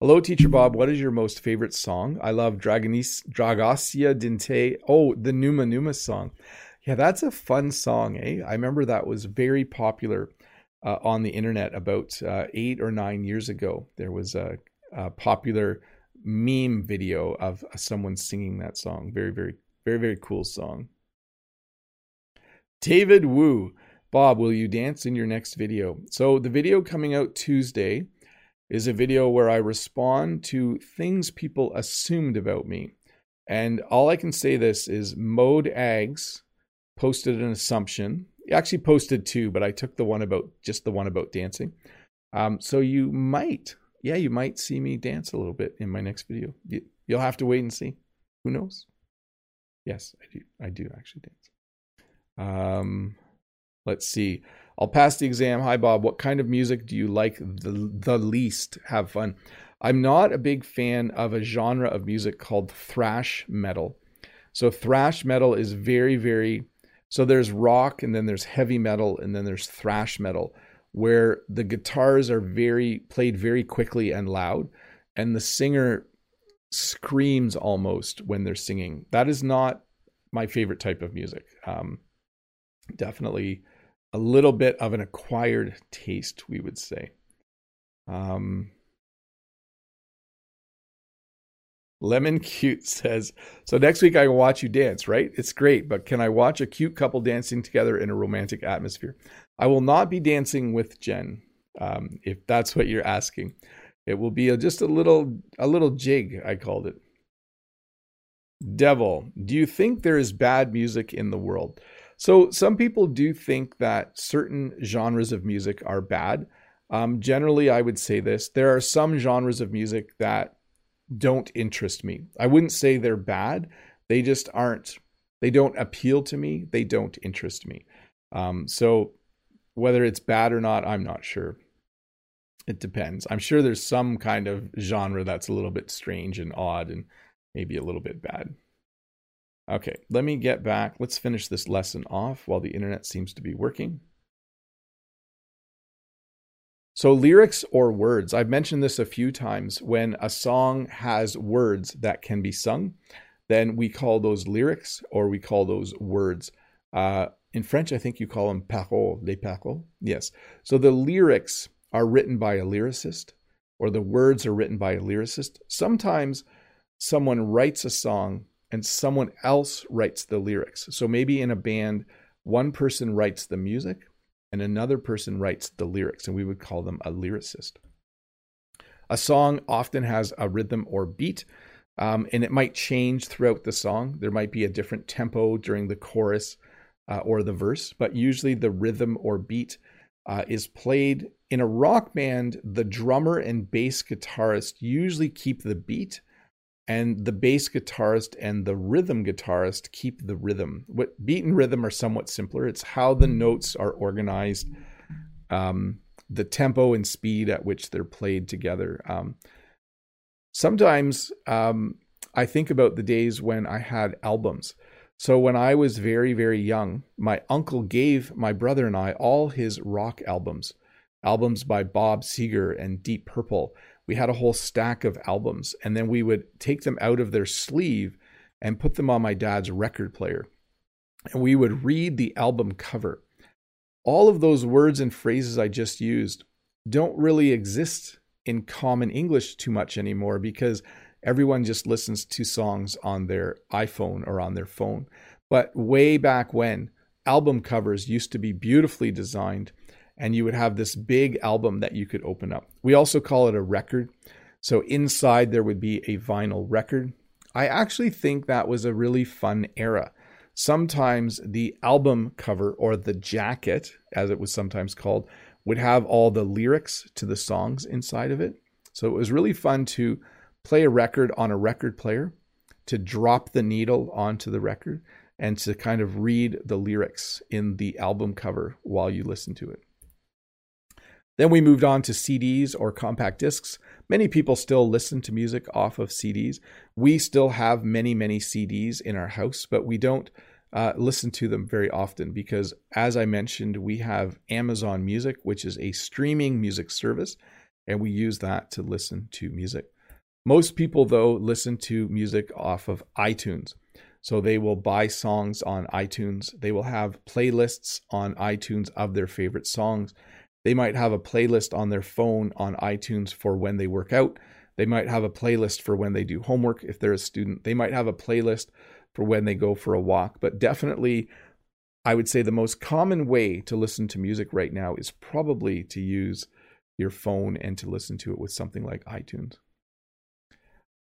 Hello, Teacher Bob. What is your most favorite song? I love Draganis, Dragacia Dinte. Oh, the Numa Numa song. Yeah, that's a fun song, eh? I remember that was very popular uh, on the internet about uh, eight or nine years ago. There was a, a, popular meme video of someone singing that song. Very, very, very, very cool song. David Wu, Bob, will you dance in your next video? So, the video coming out Tuesday is a video where I respond to things people assumed about me. And all I can say this is Mode Ags posted an assumption. He actually posted two, but I took the one about just the one about dancing. Um, so you might, yeah, you might see me dance a little bit in my next video. You'll have to wait and see. Who knows? Yes, I do. I do actually dance. Um, Let's see. I'll pass the exam. Hi, Bob. What kind of music do you like the, the least? Have fun. I'm not a big fan of a genre of music called thrash metal. So, thrash metal is very, very. So, there's rock, and then there's heavy metal, and then there's thrash metal, where the guitars are very played very quickly and loud, and the singer screams almost when they're singing. That is not my favorite type of music. Um, definitely a little bit of an acquired taste, we would say. Um, Lemon Cute says, So next week I can watch you dance, right? It's great, but can I watch a cute couple dancing together in a romantic atmosphere? I will not be dancing with Jen, um, if that's what you're asking. It will be a, just a little a little jig, I called it. Devil, do you think there is bad music in the world? So some people do think that certain genres of music are bad. Um, generally, I would say this: there are some genres of music that don't interest me. I wouldn't say they're bad; they just aren't. They don't appeal to me. They don't interest me. Um, so whether it's bad or not, I'm not sure. It depends. I'm sure there's some kind of genre that's a little bit strange and odd and maybe a little bit bad. Okay, let me get back. Let's finish this lesson off while the internet seems to be working. So, lyrics or words. I've mentioned this a few times. When a song has words that can be sung, then we call those lyrics or we call those words. Uh, in French, I think you call them paroles, les paroles. Yes. So, the lyrics are written by a lyricist or the words are written by a lyricist. Sometimes someone writes a song and someone else writes the lyrics. So maybe in a band, one person writes the music and another person writes the lyrics, and we would call them a lyricist. A song often has a rhythm or beat, um, and it might change throughout the song. There might be a different tempo during the chorus uh, or the verse, but usually the rhythm or beat uh, is played in a rock band. The drummer and bass guitarist usually keep the beat and the bass guitarist and the rhythm guitarist keep the rhythm. What beat and rhythm are somewhat simpler. It's how the notes are organized, um, the tempo and speed at which they're played together. Um, sometimes um, I think about the days when I had albums. So when I was very very young, my uncle gave my brother and I all his rock albums, albums by Bob Seger and Deep Purple we had a whole stack of albums and then we would take them out of their sleeve and put them on my dad's record player. And we would read the album cover. All of those words and phrases i just used don't really exist in common english too much anymore because everyone just listens to songs on their iphone or on their phone. But way back when album covers used to be beautifully designed and you would have this big album that you could open up. We also call it a record. So inside there would be a vinyl record. I actually think that was a really fun era. Sometimes the album cover or the jacket, as it was sometimes called, would have all the lyrics to the songs inside of it. So it was really fun to play a record on a record player, to drop the needle onto the record, and to kind of read the lyrics in the album cover while you listen to it. Then we moved on to CDs or compact discs. Many people still listen to music off of CDs. We still have many, many CDs in our house, but we don't uh, listen to them very often because, as I mentioned, we have Amazon Music, which is a streaming music service, and we use that to listen to music. Most people, though, listen to music off of iTunes. So they will buy songs on iTunes. They will have playlists on iTunes of their favorite songs. They might have a playlist on their phone on iTunes for when they work out. They might have a playlist for when they do homework if they're a student. They might have a playlist for when they go for a walk. But definitely, I would say the most common way to listen to music right now is probably to use your phone and to listen to it with something like iTunes.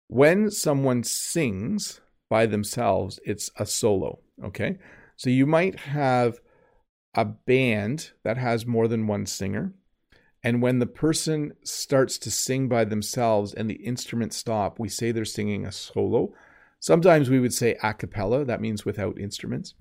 When someone sings by themselves, it's a solo. Okay. So you might have a band that has more than one singer. And when the person starts to sing by themselves and the instruments stop, we say they're singing a solo. Sometimes we would say a cappella, that means without instruments.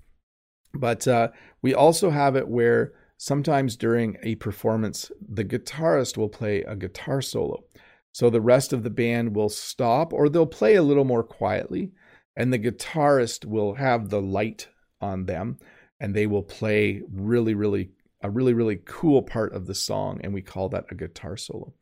But uh, we also have it where sometimes during a performance, the guitarist will play a guitar solo. So the rest of the band will stop or they'll play a little more quietly, and the guitarist will have the light on them and they will play really, really, a really, really cool part of the song. And we call that a guitar solo.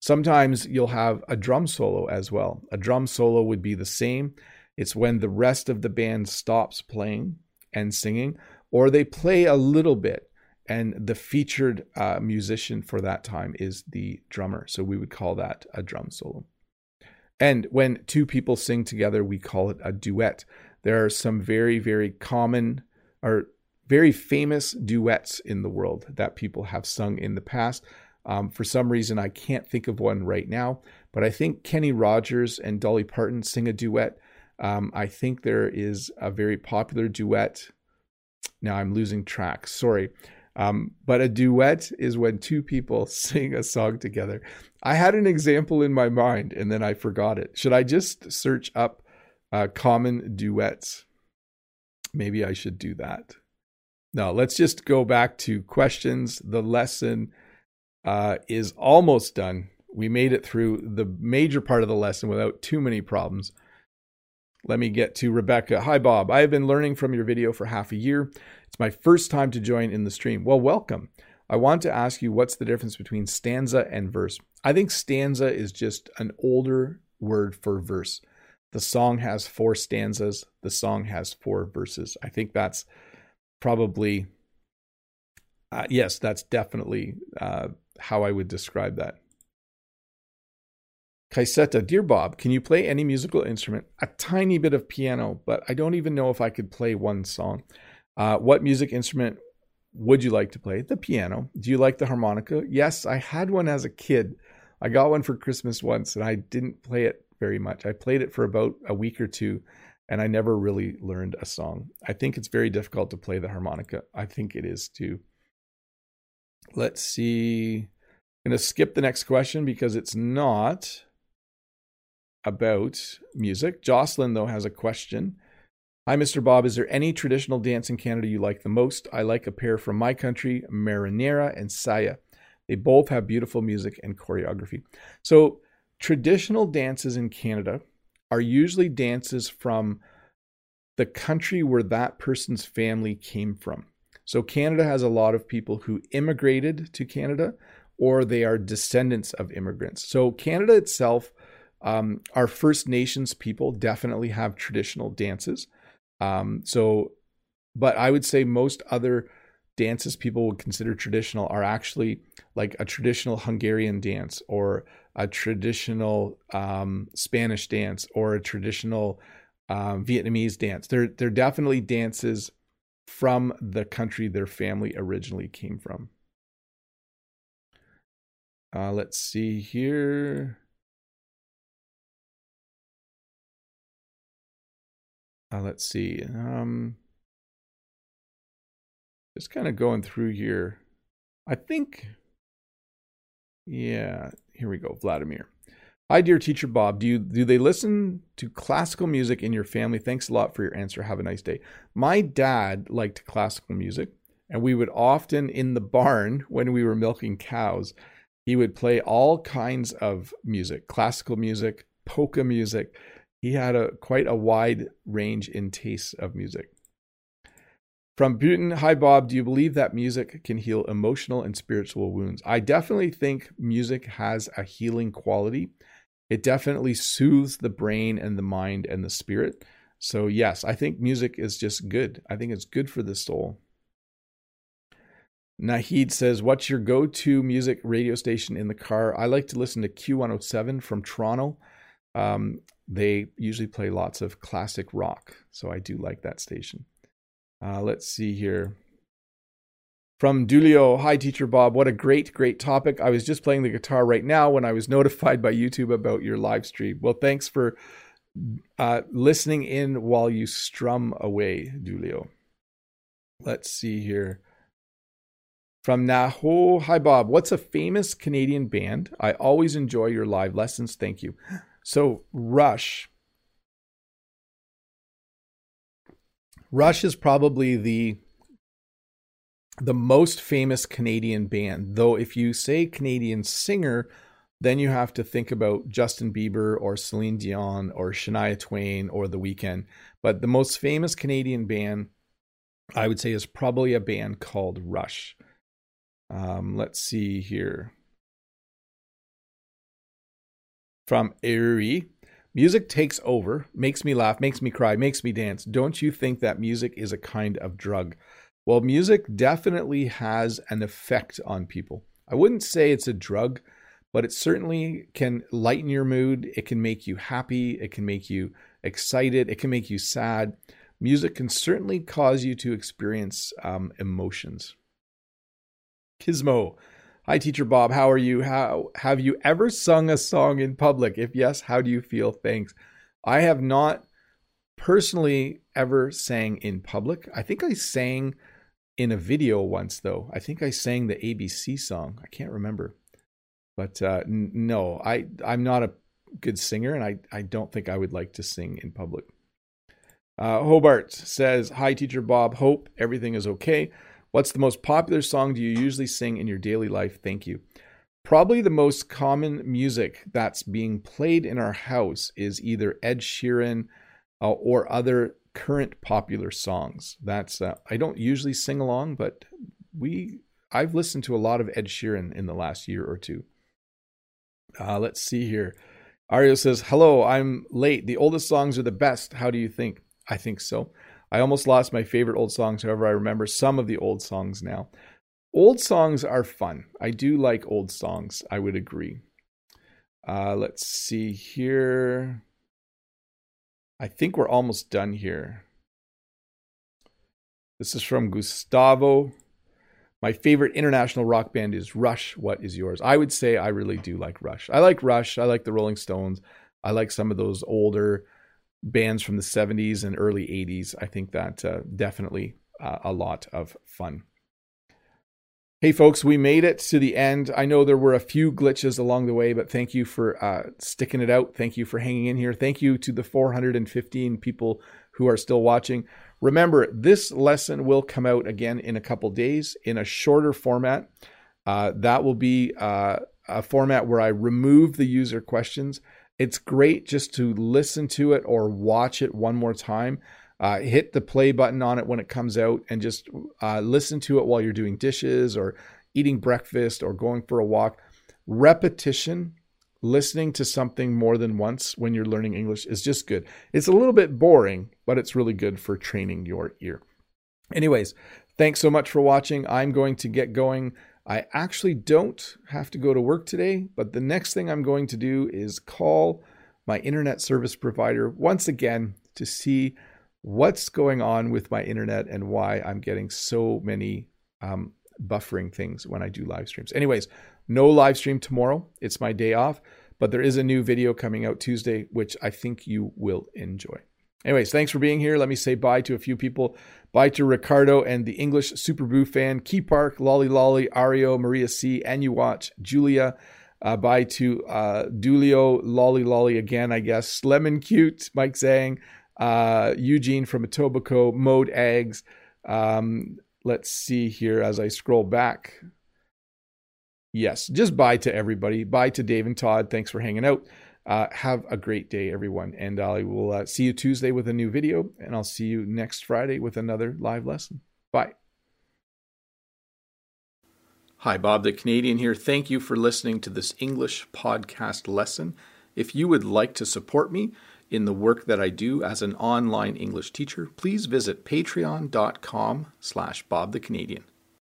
Sometimes you'll have a drum solo as well. A drum solo would be the same. It's when the rest of the band stops playing and singing, or they play a little bit, and the featured uh, musician for that time is the drummer. So we would call that a drum solo. And when two people sing together, we call it a duet. There are some very, very common or very famous duets in the world that people have sung in the past. Um, for some reason, I can't think of one right now, but I think Kenny Rogers and Dolly Parton sing a duet. Um, I think there is a very popular duet. Now I'm losing track. Sorry. Um, but a duet is when two people sing a song together. I had an example in my mind and then I forgot it. Should I just search up uh, common duets? Maybe I should do that. Now, let's just go back to questions. The lesson uh, is almost done. We made it through the major part of the lesson without too many problems. Let me get to Rebecca. Hi, Bob. I have been learning from your video for half a year. It's my first time to join in the stream. Well, welcome. I want to ask you what's the difference between stanza and verse? I think stanza is just an older word for verse. The song has four stanzas, the song has four verses. I think that's probably, uh, yes, that's definitely uh, how I would describe that. Kaiseta, dear Bob, can you play any musical instrument? A tiny bit of piano, but I don't even know if I could play one song. Uh, what music instrument would you like to play? The piano. Do you like the harmonica? Yes, I had one as a kid. I got one for Christmas once and I didn't play it very much. I played it for about a week or two and I never really learned a song. I think it's very difficult to play the harmonica. I think it is too. Let's see. I'm going to skip the next question because it's not about music. Jocelyn, though, has a question. Hi, Mr. Bob. Is there any traditional dance in Canada you like the most? I like a pair from my country, Marinera and Saya. They both have beautiful music and choreography. So, traditional dances in Canada are usually dances from the country where that person's family came from. So, Canada has a lot of people who immigrated to Canada or they are descendants of immigrants. So, Canada itself, um, our First Nations people definitely have traditional dances. Um, so, but I would say most other dances people would consider traditional are actually like a traditional Hungarian dance or a traditional um, Spanish dance or a traditional um, Vietnamese dance. They're they're definitely dances from the country their family originally came from. Uh, let's see here. Uh, let's see. Um, just kind of going through here. I think, yeah, here we go. Vladimir. Hi, dear teacher Bob. Do you do they listen to classical music in your family? Thanks a lot for your answer. Have a nice day. My dad liked classical music, and we would often in the barn when we were milking cows, he would play all kinds of music, classical music, polka music he had a quite a wide range in tastes of music. From Putin, hi Bob, do you believe that music can heal emotional and spiritual wounds? I definitely think music has a healing quality. It definitely soothes the brain and the mind and the spirit. So, yes, I think music is just good. I think it's good for the soul. Nahid says, What's your go to music radio station in the car? I like to listen to Q107 from Toronto. Um, they usually play lots of classic rock. So I do like that station. Uh, let's see here. From Dulio, hi teacher Bob. What a great, great topic. I was just playing the guitar right now when I was notified by YouTube about your live stream. Well, thanks for uh, listening in while you strum away, Dulio. Let's see here. From Naho, hi Bob. What's a famous Canadian band? I always enjoy your live lessons. Thank you. So Rush. Rush is probably the the most famous Canadian band. Though, if you say Canadian singer, then you have to think about Justin Bieber or Celine Dion or Shania Twain or The Weeknd. But the most famous Canadian band, I would say, is probably a band called Rush. Um, let's see here. From Erie. Music takes over, makes me laugh, makes me cry, makes me dance. Don't you think that music is a kind of drug? Well, music definitely has an effect on people. I wouldn't say it's a drug, but it certainly can lighten your mood. It can make you happy. It can make you excited. It can make you sad. Music can certainly cause you to experience um, emotions. Kismo, hi, Teacher Bob. How are you? How have you ever sung a song in public? If yes, how do you feel? Thanks. I have not personally ever sang in public. I think I sang in a video once, though. I think I sang the ABC song. I can't remember. But uh, n- no, I I'm not a good singer, and I I don't think I would like to sing in public. Uh, Hobart says, "Hi, teacher Bob. Hope everything is okay. What's the most popular song do you usually sing in your daily life? Thank you." Probably the most common music that's being played in our house is either Ed Sheeran uh, or other current popular songs. That's uh, I don't usually sing along, but we I've listened to a lot of Ed Sheeran in the last year or two. Uh, let's see here. Ario says, Hello, I'm late. The oldest songs are the best. How do you think? I think so. I almost lost my favorite old songs. However, I remember some of the old songs now. Old songs are fun. I do like old songs. I would agree. Uh, let's see here. I think we're almost done here. This is from Gustavo. My favorite international rock band is Rush. What is yours? I would say I really do like Rush. I like Rush. I like the Rolling Stones. I like some of those older bands from the 70s and early 80s. I think that uh, definitely uh, a lot of fun. Hey, folks, we made it to the end. I know there were a few glitches along the way, but thank you for uh, sticking it out. Thank you for hanging in here. Thank you to the 415 people who are still watching. Remember, this lesson will come out again in a couple days in a shorter format. Uh, that will be uh, a format where I remove the user questions. It's great just to listen to it or watch it one more time. Uh, hit the play button on it when it comes out and just uh, listen to it while you're doing dishes or eating breakfast or going for a walk. Repetition listening to something more than once when you're learning English is just good. It's a little bit boring, but it's really good for training your ear. Anyways, thanks so much for watching. I'm going to get going. I actually don't have to go to work today, but the next thing I'm going to do is call my internet service provider once again to see what's going on with my internet and why I'm getting so many um, buffering things when I do live streams. Anyways, no live stream tomorrow. It's my day off, but there is a new video coming out Tuesday, which I think you will enjoy. Anyways, thanks for being here. Let me say bye to a few people. Bye to Ricardo and the English Super Boo fan, Key Park, Lolly Lolly, Ario, Maria C, and you watch Julia. Uh, bye to uh, Dulio, Lolly Lolly again, I guess. Lemon Cute, Mike Zhang, uh, Eugene from Etobicoke, Mode Eggs. Um, let's see here as I scroll back. Yes, just bye to everybody. Bye to Dave and Todd. Thanks for hanging out. Uh, have a great day, everyone. And I will uh, see you Tuesday with a new video, and I'll see you next Friday with another live lesson. Bye. Hi, Bob the Canadian here. Thank you for listening to this English podcast lesson. If you would like to support me in the work that I do as an online English teacher, please visit patreon.com slash Bob the Canadian.